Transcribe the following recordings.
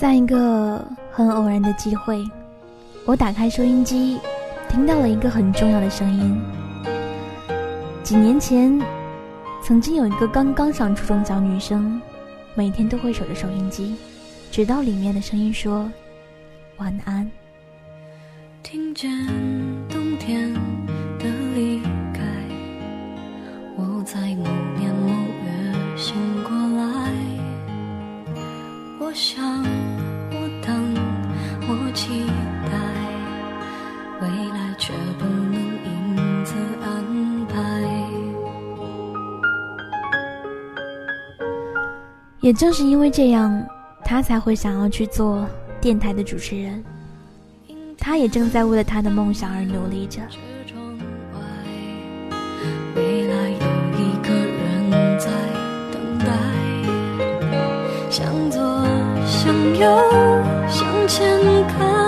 在一个很偶然的机会，我打开收音机，听到了一个很重要的声音。几年前，曾经有一个刚刚上初中小女生，每天都会守着收音机，直到里面的声音说晚安。听见冬天的离开，我在某年某月醒过来。我想，也正是因为这样，他才会想要去做电台的主持人。他也正在为了他的梦想而努力着。未来有一个人在等待，向左向右向前看，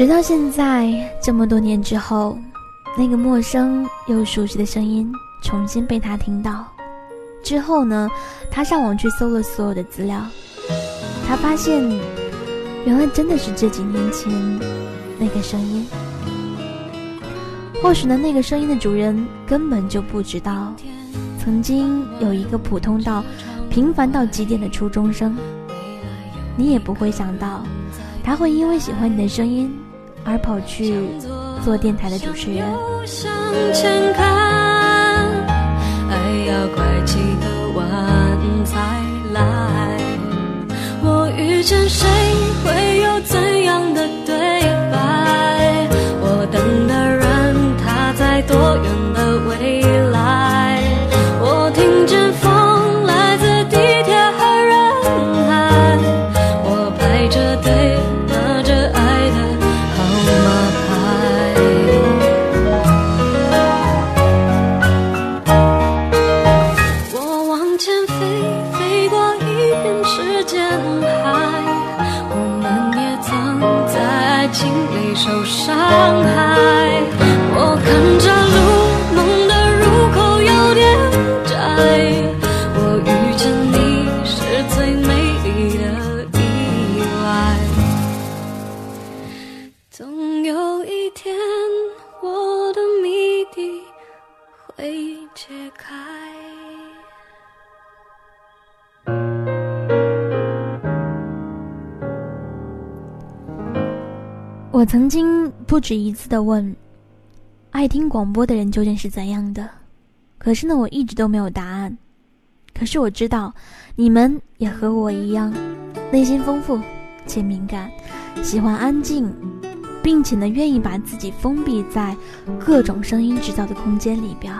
直到现在，这么多年之后，那个陌生又熟悉的声音重新被他听到。之后呢，他上网去搜了所有的资料，他发现，原来真的是这几年前那个声音。或许呢，那个声音的主人根本就不知道，曾经有一个普通到平凡到极点的初中生。你也不会想到，他会因为喜欢你的声音，而跑去做电台的主持人。遇见谁曾经不止一次的问，爱听广播的人究竟是怎样的？可是呢，我一直都没有答案。可是我知道，你们也和我一样，内心丰富且敏感，喜欢安静，并且呢，愿意把自己封闭在各种声音制造的空间里边，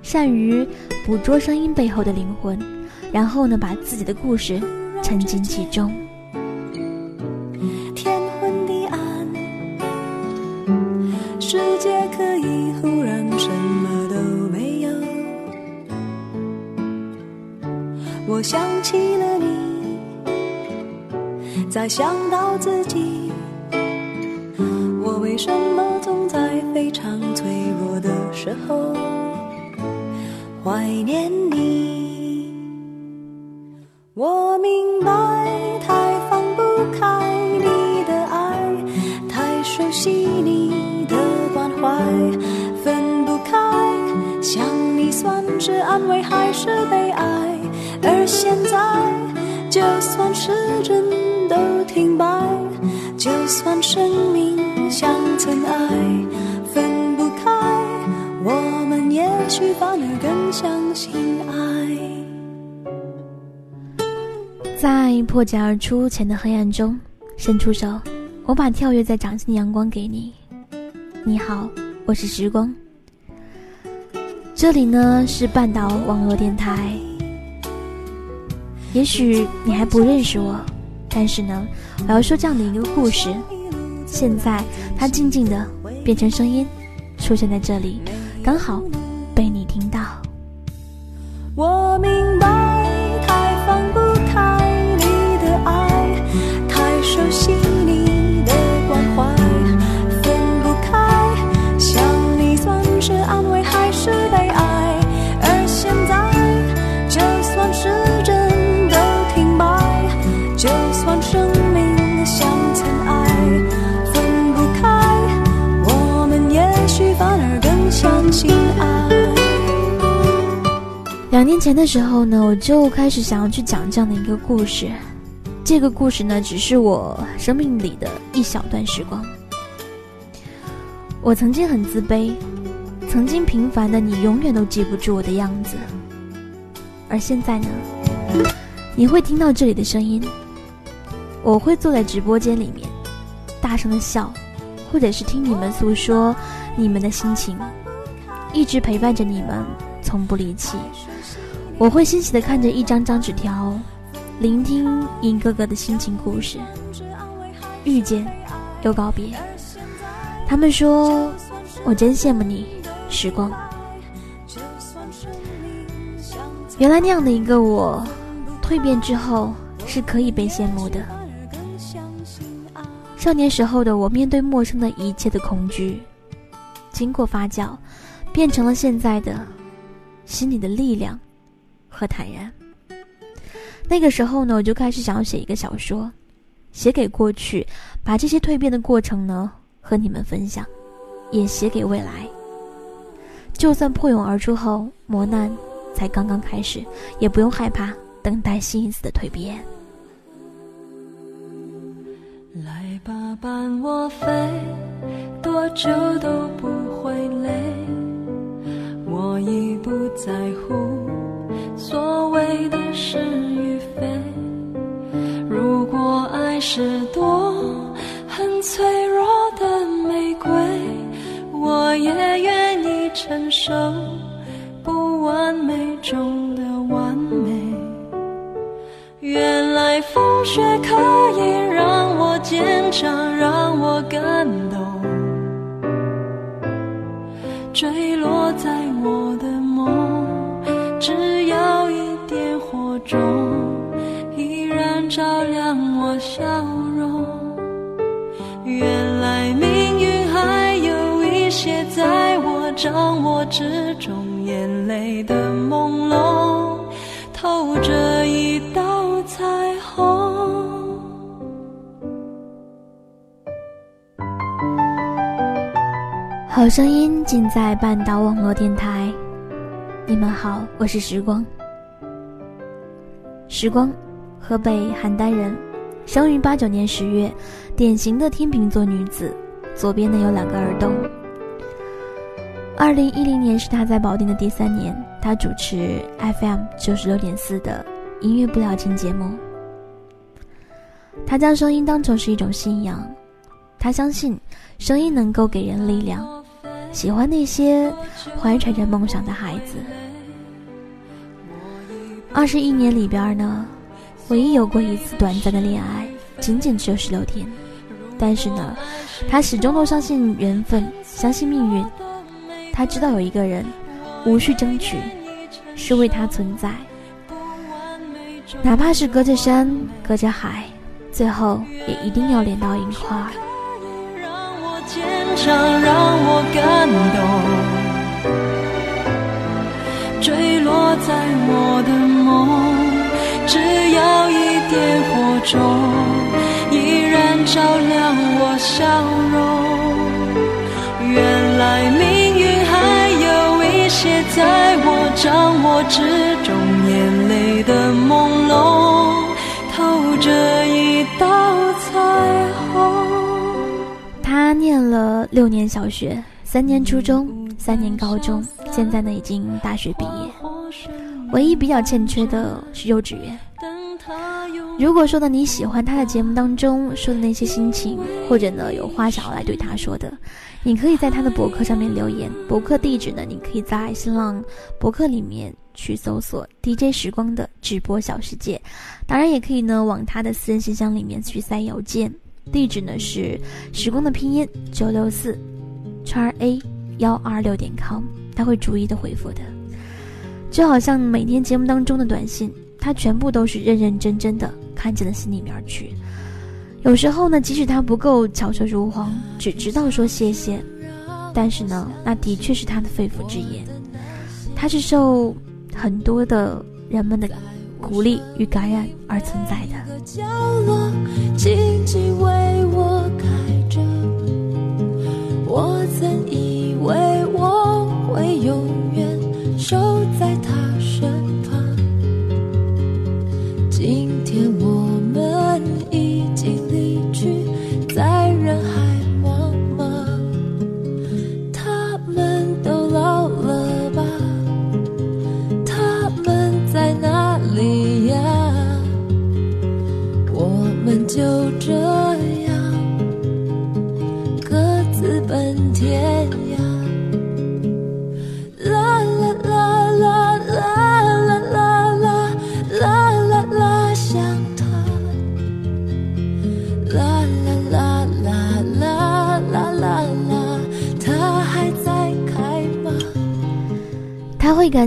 善于捕捉声音背后的灵魂，然后呢，把自己的故事沉浸其中。我想起了你，再想到自己，我为什么总在非常脆弱的时候怀念你？我明白，太放不开你的爱，太熟悉你的关怀，分不开。想你算是安慰还是悲哀？而现在，就算时针都停摆，就算生命像尘埃，分不开，我们也许反而更相信爱。在破茧而出前的黑暗中，伸出手，我把跳跃在掌心的阳光给你。你好，我是时光。这里呢是半岛网络电台。也许你还不认识我，但是呢，我要说这样的一个故事。现在它静静的变成声音，出现在这里，刚好被你听到。我明白，年前的时候呢，我就开始想要去讲这样的一个故事。这个故事呢，只是我生命里的一小段时光。我曾经很自卑，曾经平凡的你永远都记不住我的样子。而现在呢，你会听到这里的声音，我会坐在直播间里面，大声的笑，或者是听你们诉说你们的心情，一直陪伴着你们，从不离弃。我会欣喜地看着一张张纸条，聆听一个个的心情故事，遇见又告别。他们说：“我真羡慕你，时光。”原来那样的一个我，蜕变之后是可以被羡慕的。少年时候的我，面对陌生的一切的恐惧，经过发酵，变成了现在的心里的力量。和坦然。那个时候呢，我就开始想要写一个小说，写给过去，把这些蜕变的过程呢和你们分享，也写给未来。就算破蛹而出后，磨难才刚刚开始，也不用害怕等待新一次的蜕变。来吧，伴我飞，多久都不会累，我已不在乎。所谓的是与非，如果爱是多很脆好声音尽在半岛网络电台。你们好，我是时光。时光，河北邯郸人，生于八九年十月，典型的天秤座女子，左边呢有两个耳洞。二零一零年是她在保定的第三年，她主持 FM 九十六点四的音乐不了情节目。她将声音当成是一种信仰，她相信声音能够给人力量。喜欢那些怀揣着梦想的孩子。二十一年里边呢，唯一有过一次短暂的恋爱，仅仅只有十六天。但是呢，他始终都相信缘分，相信命运。他知道有一个人，无需争取，是为他存在。哪怕是隔着山，隔着海，最后也一定要连到一块儿。坚强让我感动，坠落在我的梦，只要一点火种，依然照亮我笑容。原来命运还有一些在我掌握之中，眼泪的念了六年小学，三年初中，三年高中，现在呢已经大学毕业。唯一比较欠缺的是幼稚园。如果说呢你喜欢他的节目当中说的那些心情，或者呢有话想要来对他说的，你可以在他的博客上面留言。博客地址呢，你可以在新浪博客里面去搜索 DJ 时光的直播小世界。当然也可以呢往他的私人信箱里面去塞邮件。地址呢是时光的拼音九六四叉 A 幺二六点 com，他会逐一的回复的。就好像每天节目当中的短信，他全部都是认认真真的看进了心里面去。有时候呢，即使他不够巧舌如簧，只知道说谢谢，但是呢，那的确是他的肺腑之言。他是受很多的人们的鼓励与感染而存在的。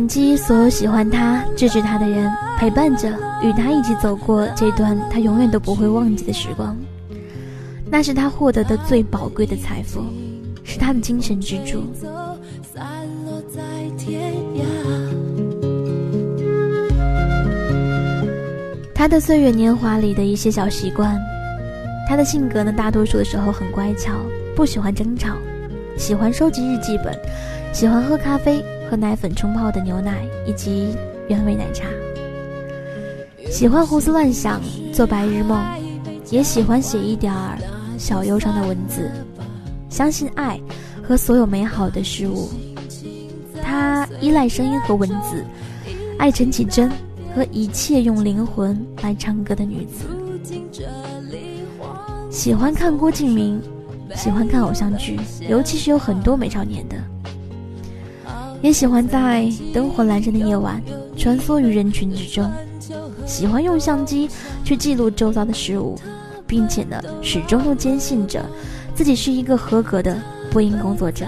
感激所有喜欢他、支持他的人，陪伴着与他一起走过这段他永远都不会忘记的时光。那是他获得的最宝贵的财富，是他的精神支柱。他的岁月年华里的一些小习惯，他的性格呢，大多数的时候很乖巧，不喜欢争吵，喜欢收集日记本，喜欢喝咖啡和奶粉冲泡的牛奶以及原味奶茶，喜欢胡思乱想，做白日梦，也喜欢写一点儿小忧伤的文字，相信爱和所有美好的事物。他依赖声音和文字，爱陈绮贞和一切用灵魂来唱歌的女子。喜欢看郭敬明，喜欢看偶像剧，尤其是有很多美少年的。也喜欢在灯火阑珊的夜晚穿梭于人群之中，喜欢用相机去记录周遭的事物，并且呢，始终都坚信着自己是一个合格的播音工作者。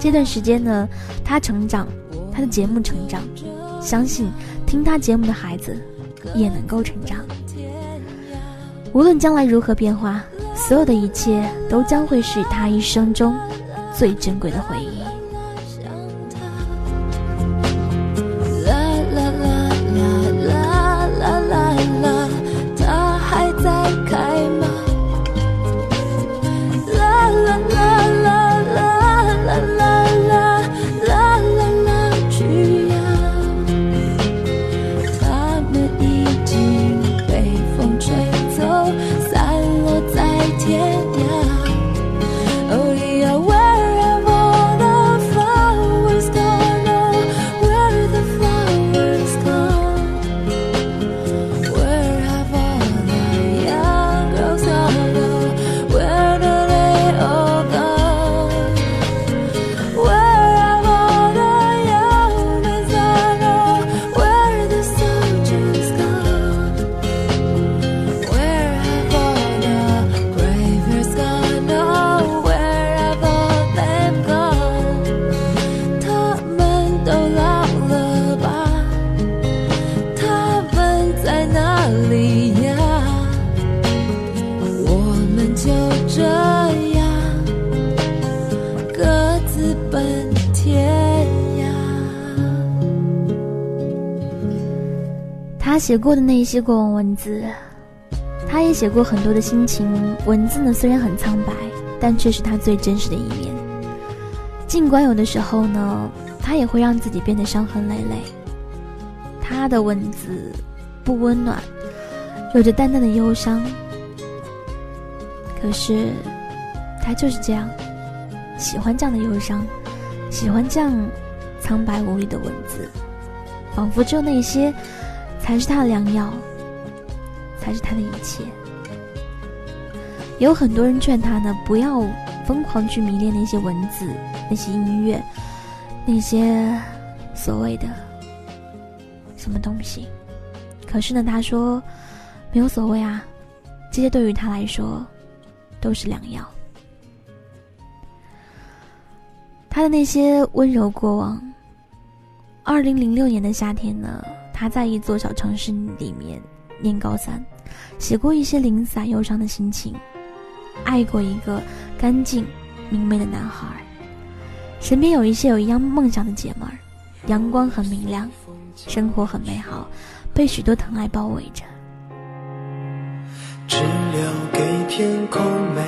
这段时间呢，他成长，他的节目成长，相信听他节目的孩子也能够成长。无论将来如何变化，所有的一切都将会是他一生中最珍贵的回忆。他写过的那些过往文字，他也写过很多的心情。文字呢，虽然很苍白，但却是他最真实的一面。尽管有的时候呢，他也会让自己变得伤痕累累。他的文字不温暖，有着淡淡的忧伤。可是，他就是这样，喜欢这样的忧伤，喜欢这样苍白无力的文字，仿佛只有那些。才是他的良药，才是他的一切。有很多人劝他呢，不要疯狂去迷恋那些文字、那些音乐、那些所谓的什么东西。可是呢，他说没有所谓啊，这些对于他来说都是良药。他的那些温柔过往。二零零六年的夏天呢，他在一座小城市里面念高三，写过一些零散忧伤的心情，爱过一个干净明媚的男孩，身边有一些有一样梦想的姐妹儿，阳光很明亮，生活很美好，被许多疼爱包围着。只留给天空美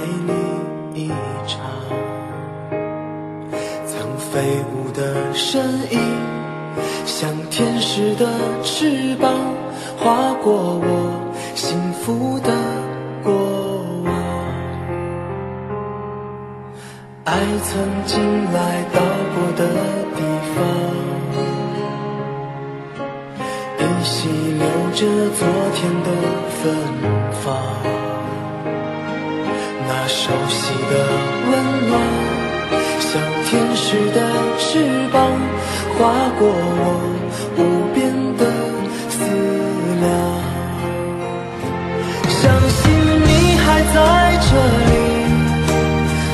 丽一场，曾飞舞的身影。像天使的翅膀，划过我幸福的过往。爱曾经来到过的地方，依稀留着昨天的芬芳。那熟悉的温暖，像天使的翅膀。划过我无边的思量，相信你还在这里，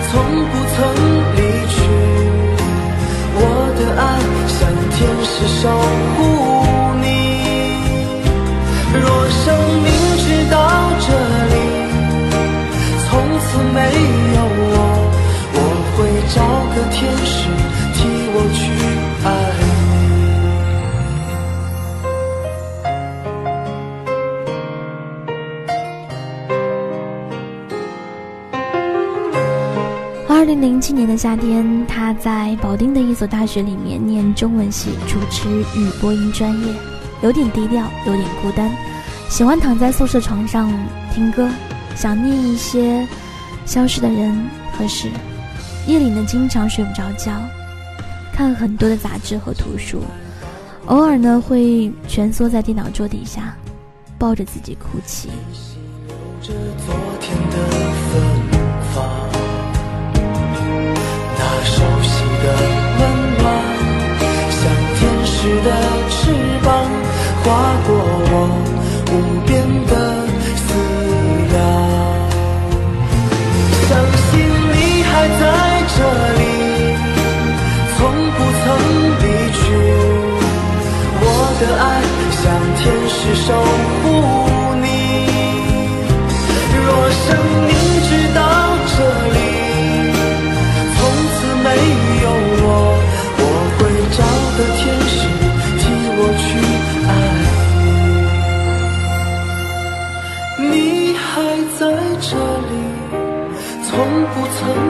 从不曾离去。我的爱像天使守护你。若生命只到这里，从此没有，找个天使替我去爱。二零零七年的夏天，他在保定的一所大学里面念中文系，主持与播音专业，有点低调，有点孤单，喜欢躺在宿舍床上听歌，想念一些消失的人和事。夜里呢，经常睡不着觉，看很多的杂志和图书，偶尔呢会蜷缩在电脑桌底下，抱着自己哭泣。相信你还在这里，从不曾离去。我的爱像天使守护你。若生命只到这里。从此没有我，我会找个天使替我去爱你。你还在这里，从不曾。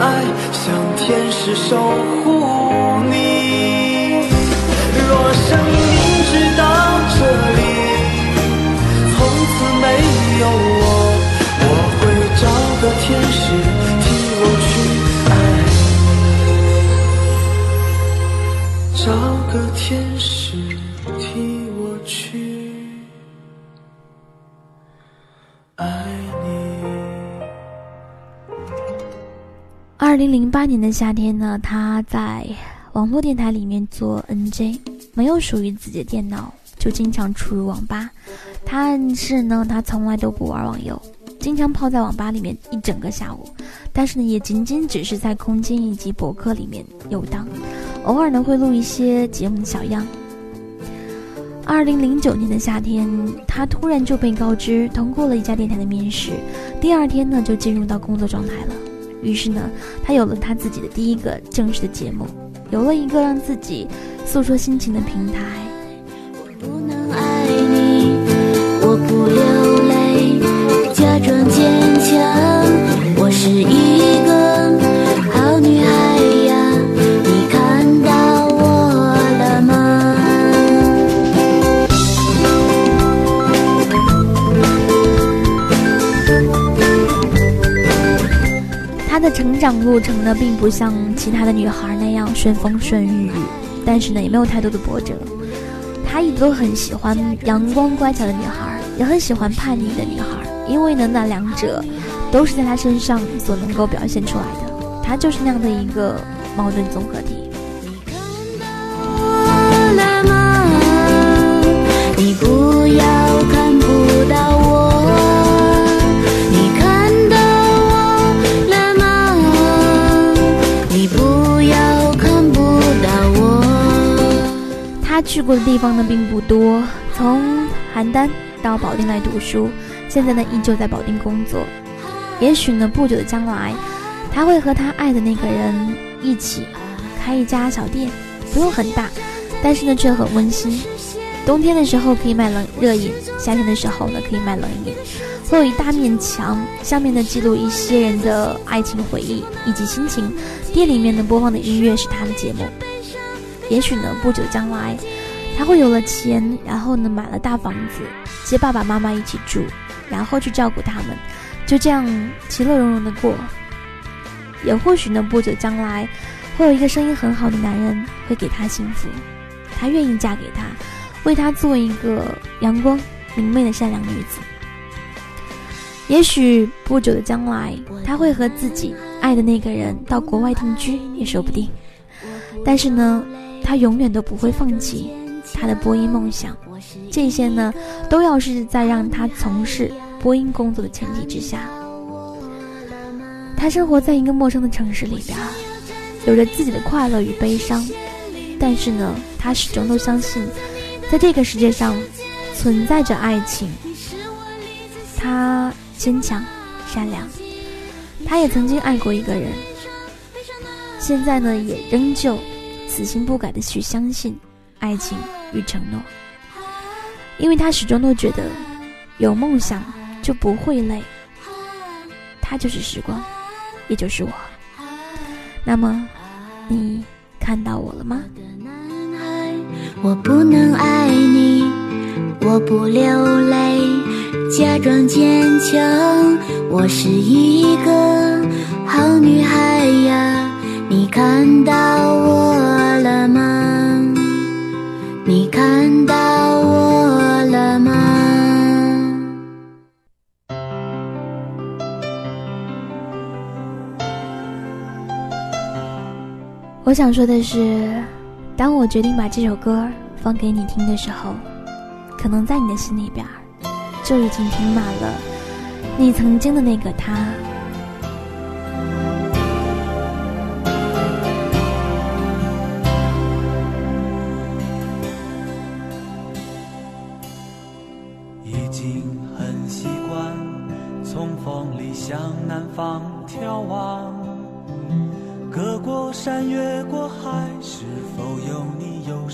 爱像天使守护你。若生命只到这里，从此没有我，我会找个天使替我去爱。找个天使零零八年的夏天呢，他在网络电台里面做 NJ，没有属于自己的电脑，就经常出入网吧。但是呢，他从来都不玩网游，经常泡在网吧里面一整个下午。但是呢，也仅仅只是在空间以及博客里面游荡。偶尔呢会录一些节目的小样。二零零九年的夏天，他突然就被告知通过了一家电台的面试，第二天呢就进入到工作状态了。于是呢，他有了他自己的第一个正式的节目，有了一个让自己诉说心情的平台。我不能爱你，我不流泪，假装坚强，我是一个成长路程呢，并不像其他的女孩那样顺风顺雨，但是呢，也没有太多的波折。她一直都很喜欢阳光乖巧的女孩，也很喜欢叛逆的女孩，因为呢，那两者都是在她身上所能够表现出来的。她就是那样的一个矛盾综合体。去过的地方呢并不多，从邯郸到保定来读书，现在呢依旧在保定工作。也许呢不久的将来，他会和他爱的那个人一起开一家小店，不用很大，但是呢却很温馨。冬天的时候可以卖冷热饮，夏天的时候呢可以卖冷饮。会有一大面墙，上面呢记录一些人的爱情回忆以及心情。店里面呢播放的音乐是他的节目。也许呢不久将来，他会有了钱，然后呢买了大房子，接爸爸妈妈一起住，然后去照顾他们，就这样其乐融融的过。也或许呢不久将来，会有一个声音很好的男人会给她幸福，她愿意嫁给他，为他做一个阳光明媚的善良女子。也许不久的将来，他会和自己爱的那个人到国外定居，也说不定。但是呢，他永远都不会放弃他的播音梦想。这些呢，都要是在让他从事播音工作的前提之下。他生活在一个陌生的城市里边，有着自己的快乐与悲伤。但是呢，他始终都相信，在这个世界上存在着爱情。他。坚强、善良，他也曾经爱过一个人，现在呢，也仍旧死心不改的去相信爱情与承诺，因为他始终都觉得有梦想就不会累。他就是时光，也就是我。那么，你看到我了吗？我不能爱你，我不流泪。假装坚强，我是一个好女孩呀。你看到我了吗？你看到我了吗？我想说的是，当我决定把这首歌放给你听的时候，可能在你的心里边。就已经停满了你曾经的那个他。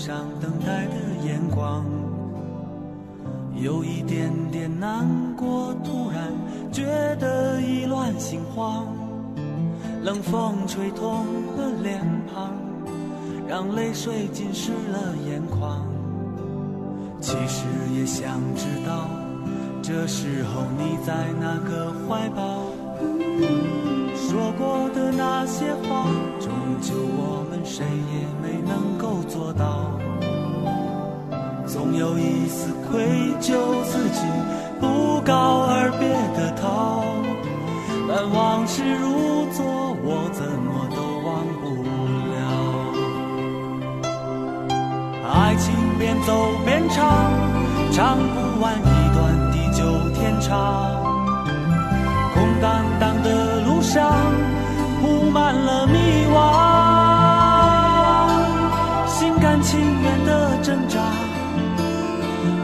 上等待的眼光？有一点点难过，突然觉得意乱心慌。冷风吹痛了脸庞，让泪水浸湿了眼眶。其实也想知道，这时候你在哪个怀抱？说过的那些话，终究我们谁也没能够做到。总有一丝愧疚，自己不告而别的逃。但往事如昨，我怎么都忘不了。爱情边走边唱，唱不完一段地久天长。空荡荡的路上，铺满了迷惘，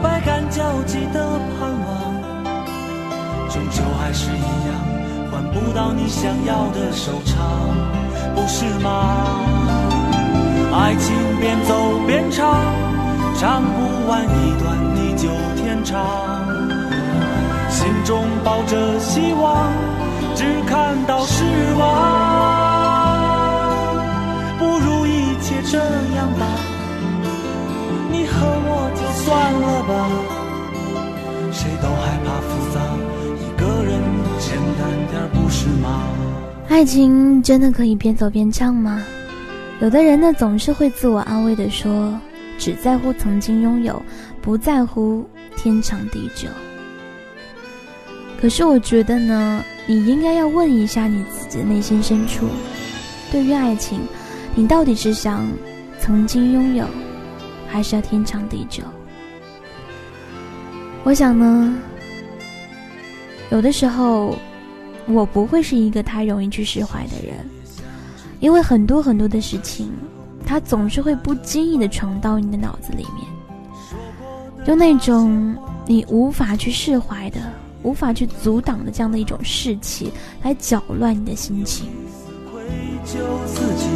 百感交集的盼望，终究还是一样，换不到你想要的收场，不是吗？爱情边走边唱，唱不完一段地久天长。心中抱着希望，只看到失望，不如一切这样吧，你和我算了吧。谁都害怕复杂，一个人简单点不是吗？爱情真的可以边走边唱吗？有的人呢，总是会自我安慰的说，只在乎曾经拥有，不在乎天长地久。可是我觉得呢，你应该要问一下你自己的内心深处，对于爱情，你到底是想曾经拥有，还是要天长地久？我想呢，有的时候，我不会是一个太容易去释怀的人，因为很多很多的事情，它总是会不经意的闯到你的脑子里面，用那种你无法去释怀的、无法去阻挡的这样的一种士气，来搅乱你的心情。自己，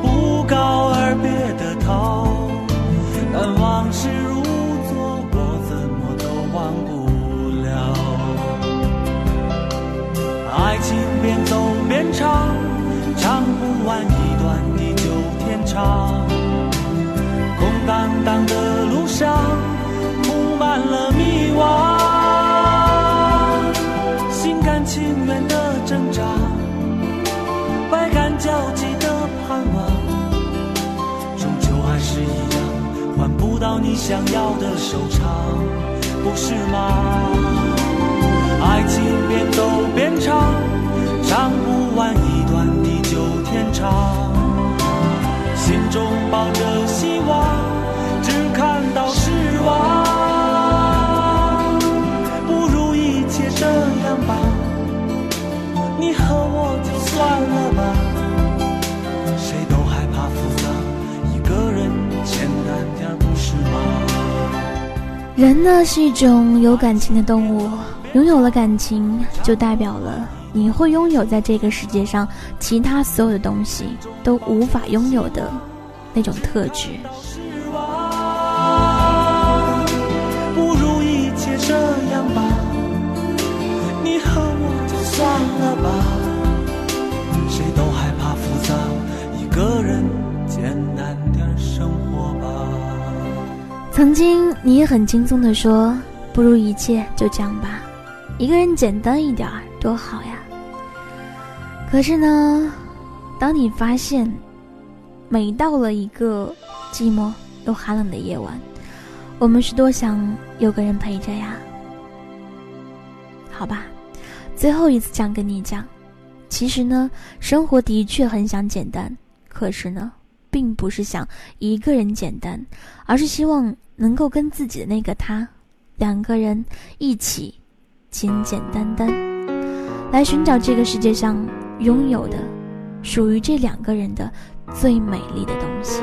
不告而别的逃，往事爱情边走边唱，唱不完一段地久天长。空荡荡的路上，充满了迷惘，心甘情愿的挣扎。百感交集的盼望，终究还是一样，换不到你想要的收场，不是吗？爱情边走边唱，唱不完一段地久天长。心中抱着希望，只看到失望。不如一切这样吧，你和我就算了吧。谁都害怕复杂，一个人简单点不是吗？人呢是一种有感情的动物，拥有了感情，就代表了你会拥有在这个世界上其他所有的东西都无法拥有的那种特质。失望，不如一切这样吧，你和我就算了吧。谁都害怕复杂，一个人简单点生活吧。曾经你也很轻松的说：“不如一切就这样吧，一个人简单一点儿多好呀。”可是呢，当你发现，每到了一个寂寞又寒冷的夜晚，我们是多想有个人陪着呀。好吧，最后一次这样跟你讲，其实呢，生活的确很想简单，可是呢，并不是想一个人简单，而是希望能够跟自己的那个他，两个人一起简简单单，来寻找这个世界上拥有的属于这两个人的最美丽的东西。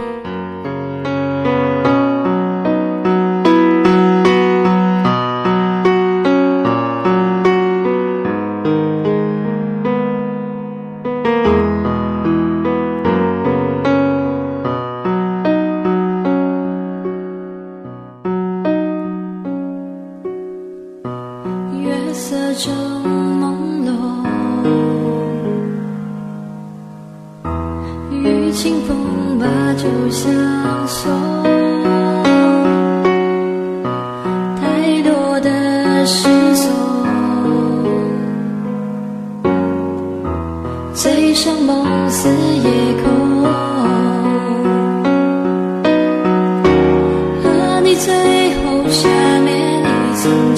失踪，醉生梦死夜空，和你最后下面一层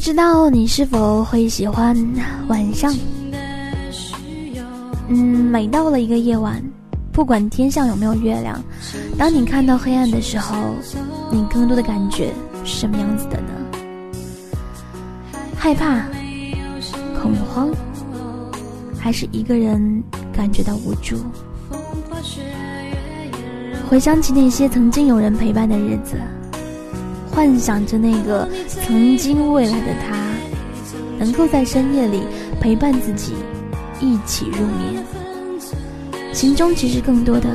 不知道你是否会喜欢晚上，嗯，每到了一个夜晚，不管天上有没有月亮，当你看到黑暗的时候，你更多的感觉是什么样子的呢？害怕、恐慌，还是一个人感觉到无助？回想起那些曾经有人陪伴的日子，幻想着那个曾经未来的他，能够在深夜里陪伴自己一起入眠，心中其实更多的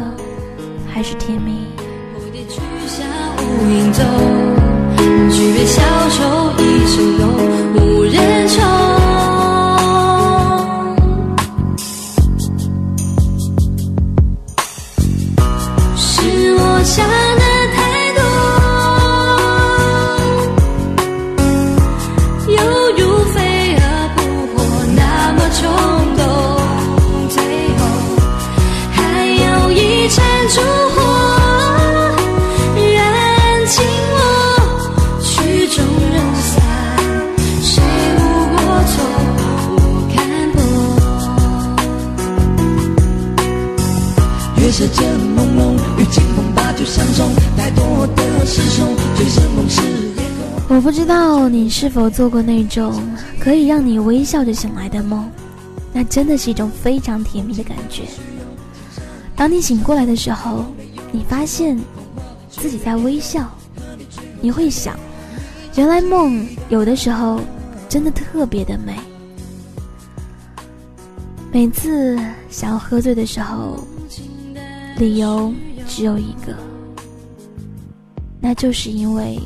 还是甜蜜。蝴蝶去向无影踪，举杯消愁一生浓，无人宠。是我不知道你是否做过那种可以让你微笑着醒来的梦，那真的是一种非常甜蜜的感觉。当你醒过来的时候，你发现自己在微笑，你会想，原来梦有的时候真的特别的美。每次想要喝醉的时候，理由只有一个，那就是因为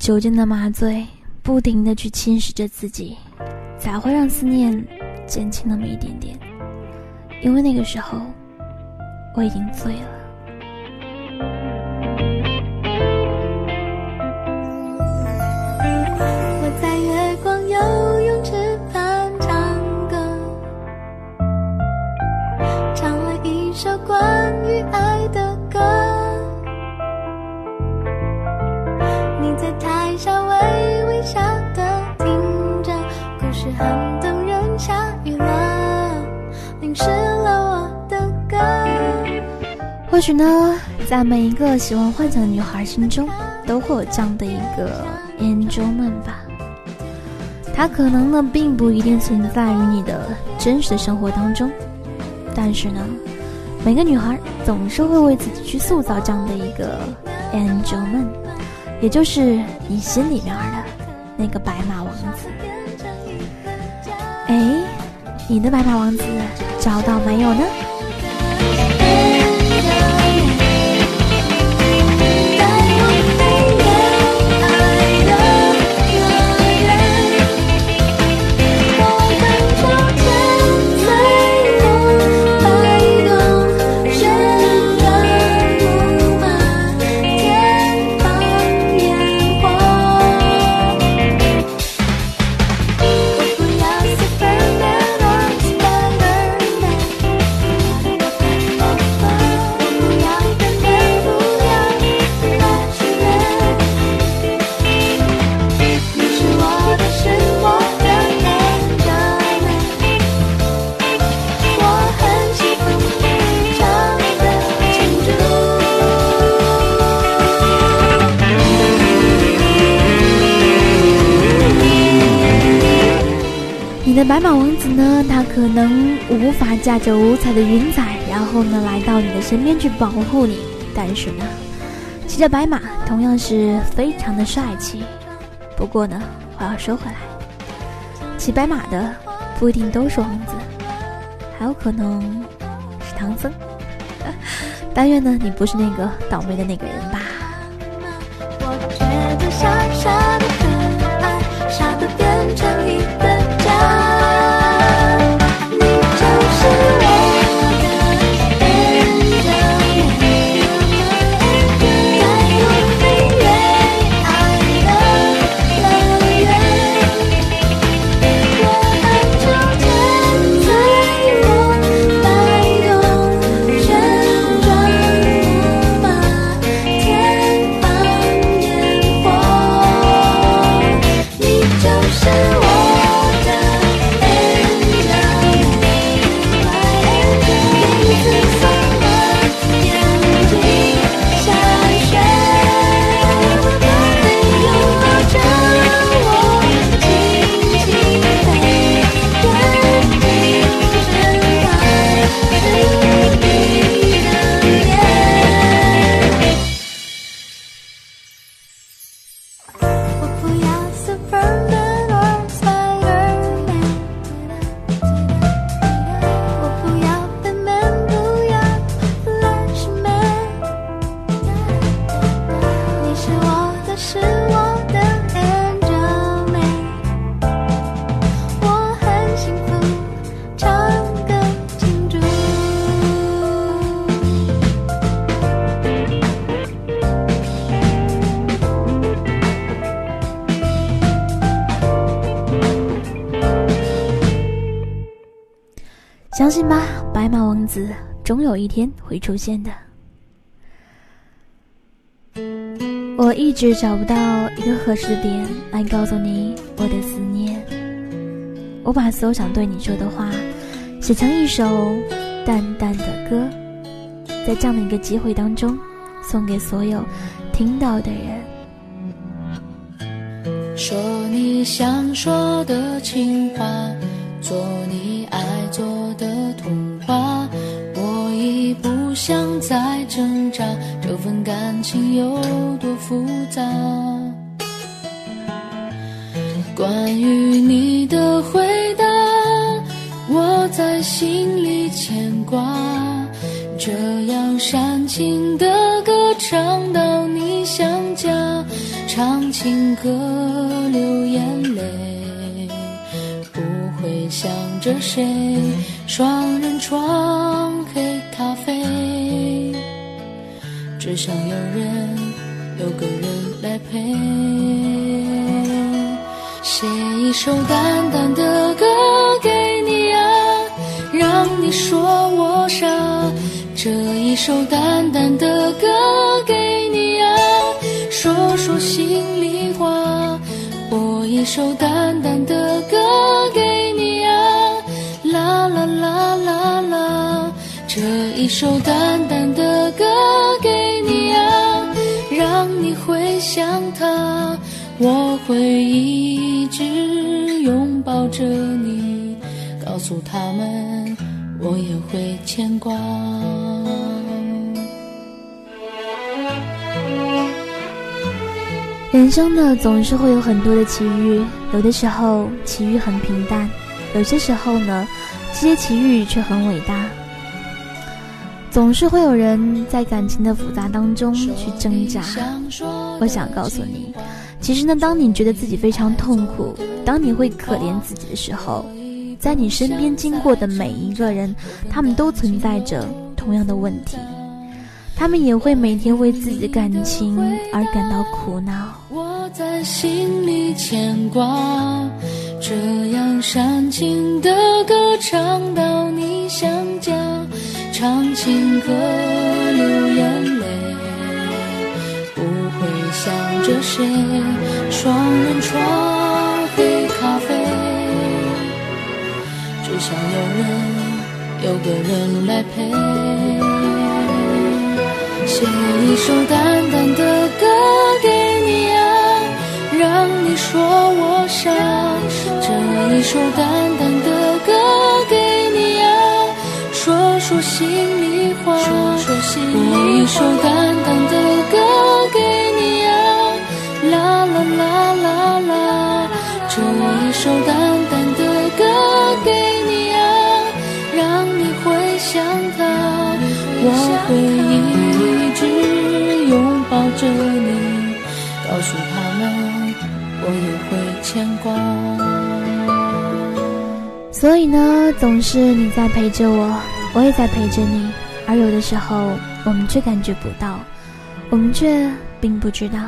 酒精的麻醉不停的去侵蚀着自己，才会让思念减轻那么一点点。因为那个时候，我已经醉了。或许呢，在每一个喜欢幻想的女孩心中，都会有这样的一个 Angelman 吧。它可能呢，并不一定存在于你的真实的生活当中，但是呢，每个女孩总是会为自己去塑造这样的一个 Angelman，，也就是你心里面的那个白马王子。哎，你的白马王子找到没有呢？的白马王子呢？他可能无法驾着五彩的云彩，然后呢来到你的身边去保护你。但是呢，骑着白马同样是非常的帅气。不过呢，话要说回来，骑白马的不一定都是王子，还有可能是唐僧。但愿呢，你不是那个倒霉的那个人有一天会出现的。我一直找不到一个合适的点来告诉你我的思念。我把所有想对你说的话写成一首淡淡的歌，在这样的一个机会当中，送给所有听到的人。说你想说的情话，做你爱做的童话。我不想再挣扎，这份感情有多复杂。关于你的回答，我在心里牵挂。这样煽情的歌唱到你想家，唱情歌流眼泪，不会想着谁。双人床只想有人有个人来陪。写一首淡淡的歌给你啊，让你说我傻。这一首淡淡的歌给你啊，说说心里话。播一首淡淡的歌给你啊，啦啦啦啦啦。这一首淡淡的歌，想他。我会一直拥抱着你，告诉他们我也会牵挂。人生呢，总是会有很多的奇遇，有的时候奇遇很平淡，有些时候呢，这些奇遇却很伟大。总是会有人在感情的复杂当中去挣扎。我想告诉你，其实呢，当你觉得自己非常痛苦，当你会可怜自己的时候，在你身边经过的每一个人，他们都存在着同样的问题，他们也会每天为自己的感情而感到苦恼。我在心里牵挂，这样煽情的歌唱到你想家，唱情歌流眼泪，不会想着谁。双人床黑咖啡，只想有人有个人来陪。写一首淡淡的歌给你啊，让你说我傻。这一首淡淡的歌给你啊，说说心里话。播一首淡淡的歌一首淡淡的歌给你啊，让你会想他。我会一直拥抱着你，告诉他们我也会牵挂。所以呢，总是你在陪着我，我也在陪着你，而有的时候我们却感觉不到，我们却并不知道。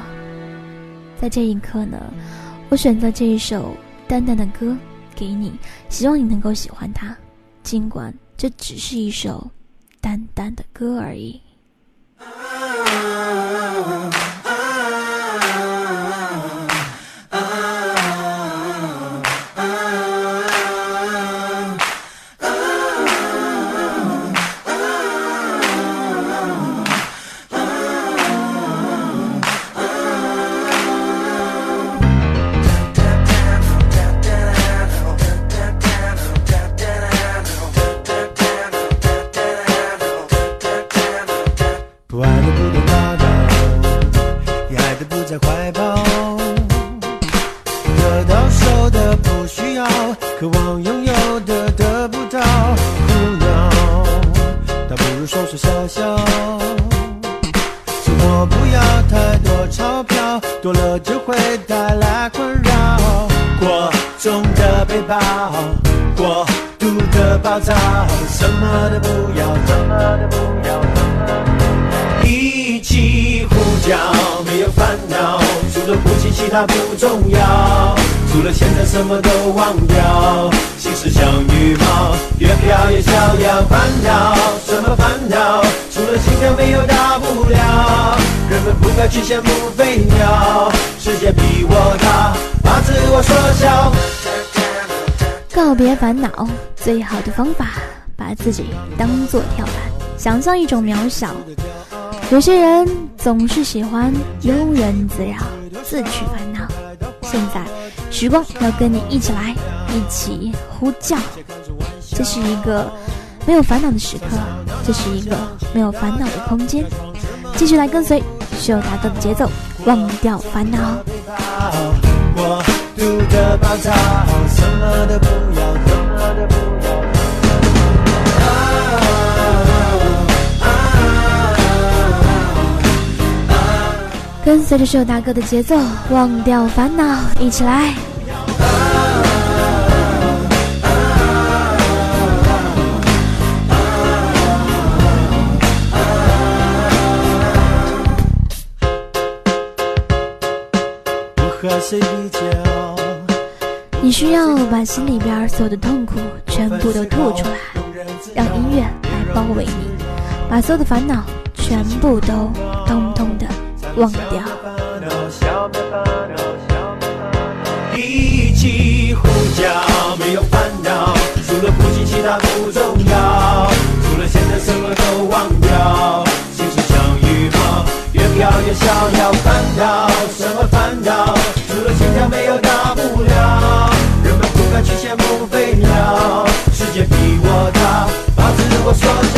在这一刻呢，我选择这一首淡淡的歌给你，希望你能够喜欢它，尽管这只是一首淡淡的歌而已。人们不飞鸟，世界比我大，把自我缩小。告别烦恼，最好的方法，把自己当做跳板，想象一种渺小。有些人总是喜欢庸人自扰，自取烦恼。现在，时光要跟你一起来，一起呼叫。这是一个没有烦恼的时刻，这是一个没有烦恼的空间。继续来跟随秀大哥的节奏，忘掉烦恼。我读的暴躁，什么都不要，什么都不要。跟随着秀大哥的节奏，忘掉烦恼，一起来。你需要把心里边所有的痛苦全部都吐出来，让音乐来包围你，把所有的烦恼全部都通通的忘掉。一起呼叫，没有烦恼，除了呼吸其他不重要，除了现在什么都忘掉，心事像羽毛，越飘越逍遥。烦恼什么烦恼？没有大不了，人们不该去羡慕飞鸟，世界比我大，把自我缩小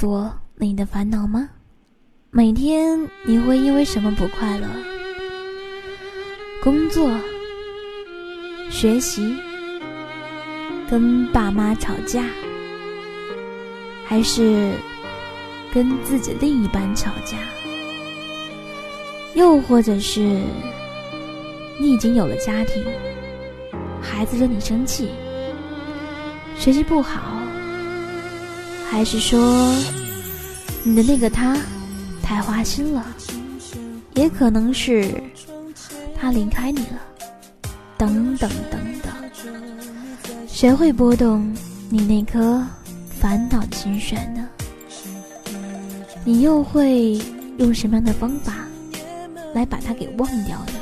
诉我你的烦恼吗？每天你会因为什么不快乐？工作、学习、跟爸妈吵架，还是跟自己另一半吵架？又或者是你已经有了家庭，孩子惹你生气，学习不好？还是说你的那个他太花心了，也可能是他离开你了，等等等等。谁会拨动你那颗烦恼的心弦呢？你又会用什么样的方法来把它给忘掉呢？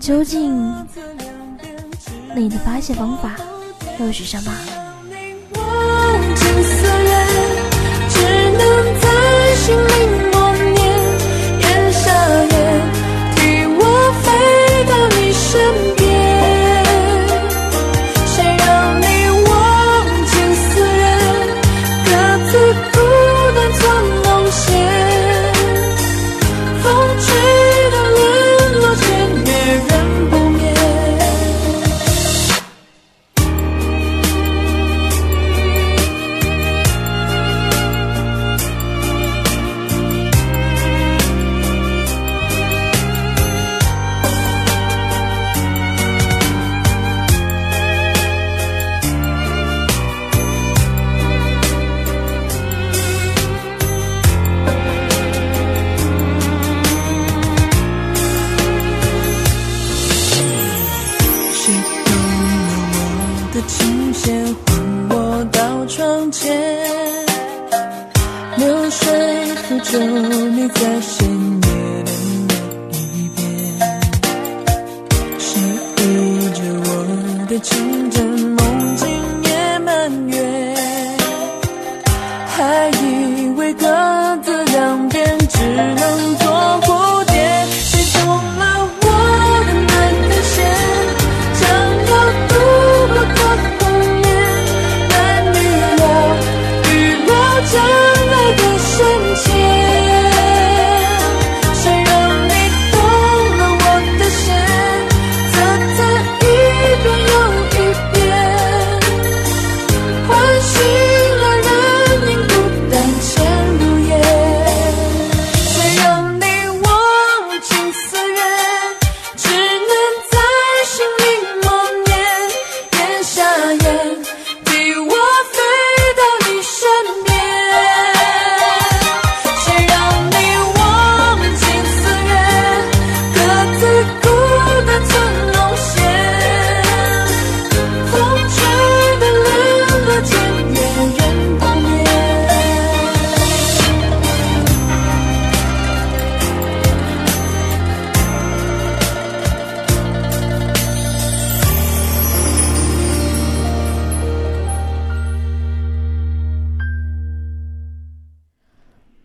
究竟你的发泄方法又是什么？忘情思念，只能在心里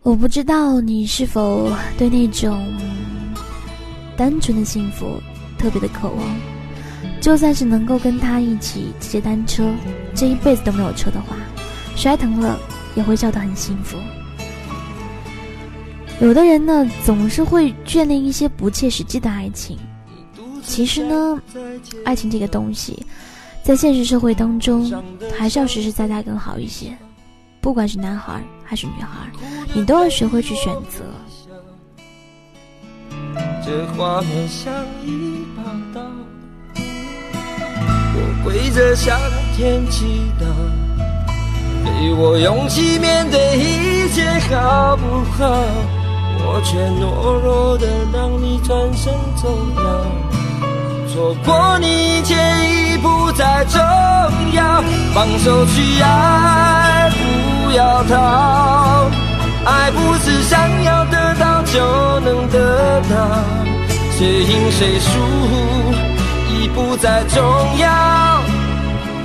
我不知道你是否对那种单纯的幸福特别的渴望。就算是能够跟他一起骑着单车，这一辈子都没有车的话，摔疼了也会笑得很幸福。有的人呢，总是会眷恋一些不切实际的爱情。其实呢，爱情这个东西，在现实社会当中，还是要实实在在更好一些。不管是男孩还是女孩，你都要学会去选择。这画面像一把刀，我跪着向天祈祷，给我勇气面对一切好不好？我却懦弱的让你转身走了，错过你一切已不再重要，放手去爱，不要逃。爱不是想要得到就能得到，谁赢谁输已不再重要，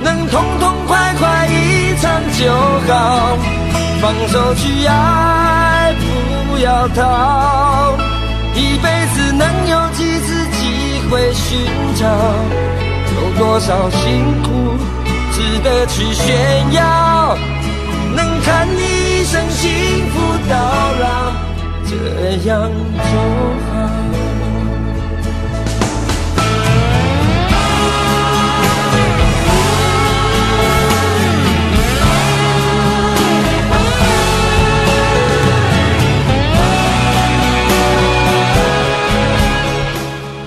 能痛痛快快一场就好。放手去爱，不要逃，一辈子能有几会寻找？有多少辛苦值得去炫耀？能看你一生幸福到老，这样就好。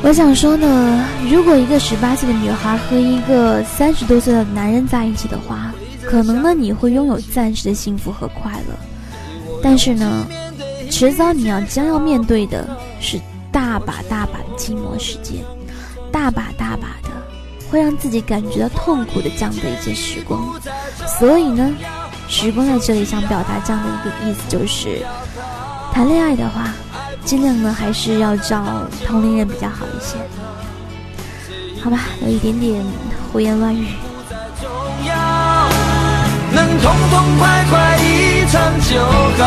我想说呢，如果一个十八岁的女孩和一个三十多岁的男人在一起的话，可能呢你会拥有暂时的幸福和快乐，但是呢，迟早你要将要面对的是大把大把的寂寞时间，大把大把的会让自己感觉到痛苦的这样的一些时光。所以呢，时光在这里想表达这样的一个意思就是，谈恋爱的话。尽量呢，还是要找同龄人比较好一些，好吧？有一点点胡言乱语。能痛痛快快一场就好，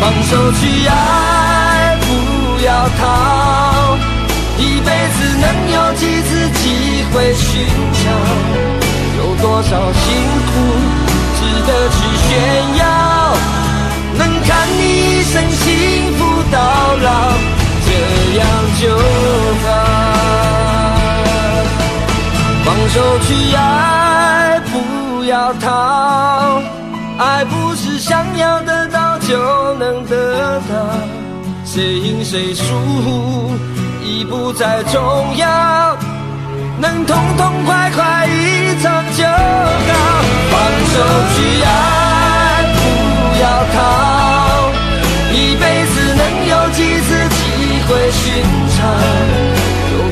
放手去爱，不要逃。一辈子能有几次机会寻找？有多少辛苦值得去炫耀？能看你一生幸福到老，这样就好。放手去爱，不要逃。爱不是想要得到就能得到，谁赢谁输已不再重要。能痛痛快快一场就好，放手去爱，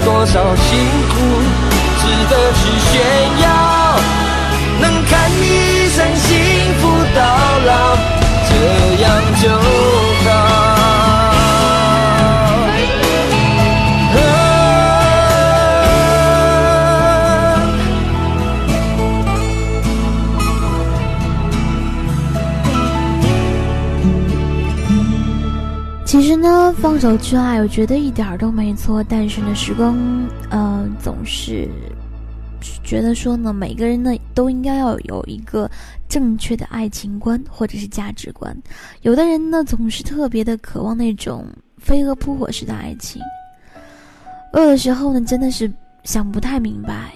多少辛苦值得去炫耀？放手去爱，我觉得一点儿都没错。但是呢，时光，呃，总是觉得说呢，每个人呢都应该要有一个正确的爱情观或者是价值观。有的人呢，总是特别的渴望那种飞蛾扑火式的爱情。我有的时候呢，真的是想不太明白，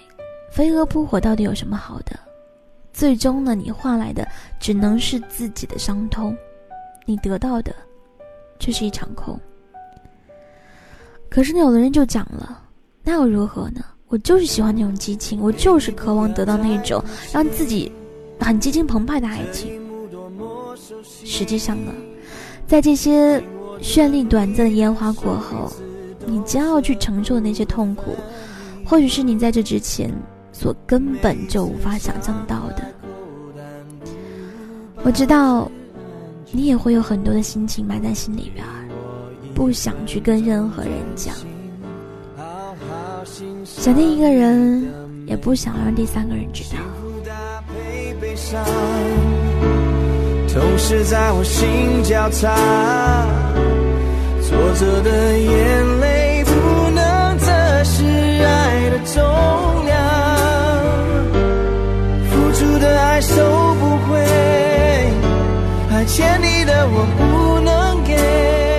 飞蛾扑火到底有什么好的？最终呢，你换来的只能是自己的伤痛，你得到的。却是一场空。可是，有的人就讲了，那又如何呢？我就是喜欢那种激情，我就是渴望得到那种让自己很激情澎湃的爱情。实际上呢，在这些绚丽短暂的烟花过后，你将要去承受的那些痛苦，或许是你在这之前所根本就无法想象到的。我知道。你也会有很多的心情埋在心里边不想去跟任何人讲。想念一个人，也不想让第三个人知道。同时在我心交叉，挫折的眼泪不能测试爱的重量，付出的爱收不回。欠你的我不能给。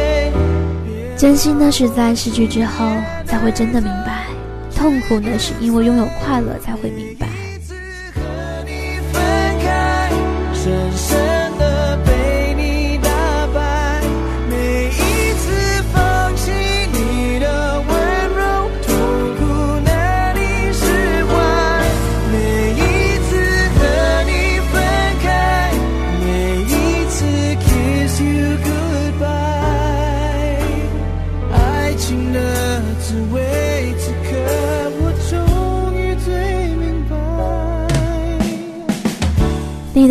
真心呢是在失去之后才会真的明白，痛苦呢是因为拥有快乐才会明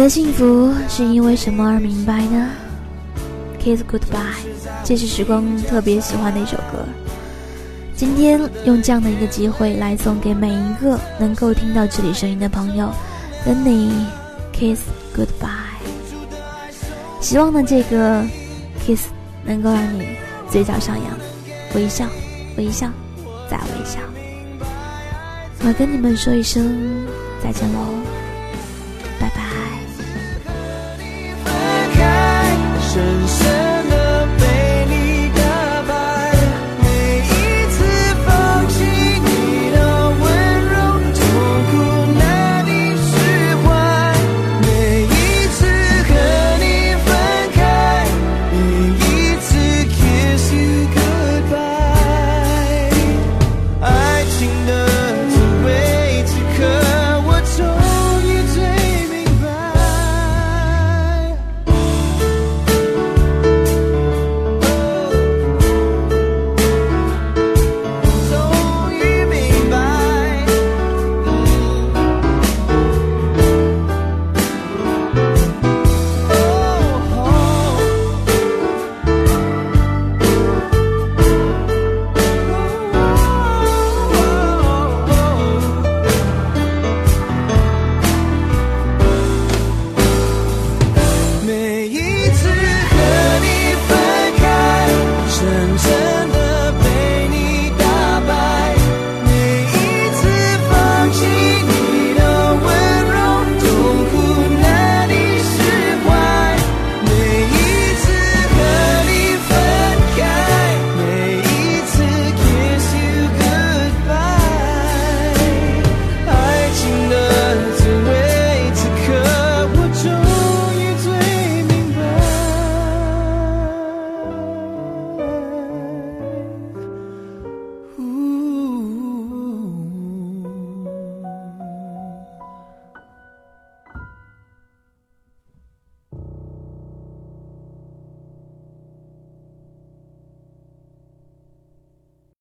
你的幸福是因为什么而明白呢？Kiss goodbye，这是时光特别喜欢的一首歌。今天用这样的一个机会来送给每一个能够听到这里声音的朋友，跟你 kiss goodbye。希望呢这个 kiss 能够让你嘴角上扬，微笑，微笑，再微笑。我跟你们说一声再见喽。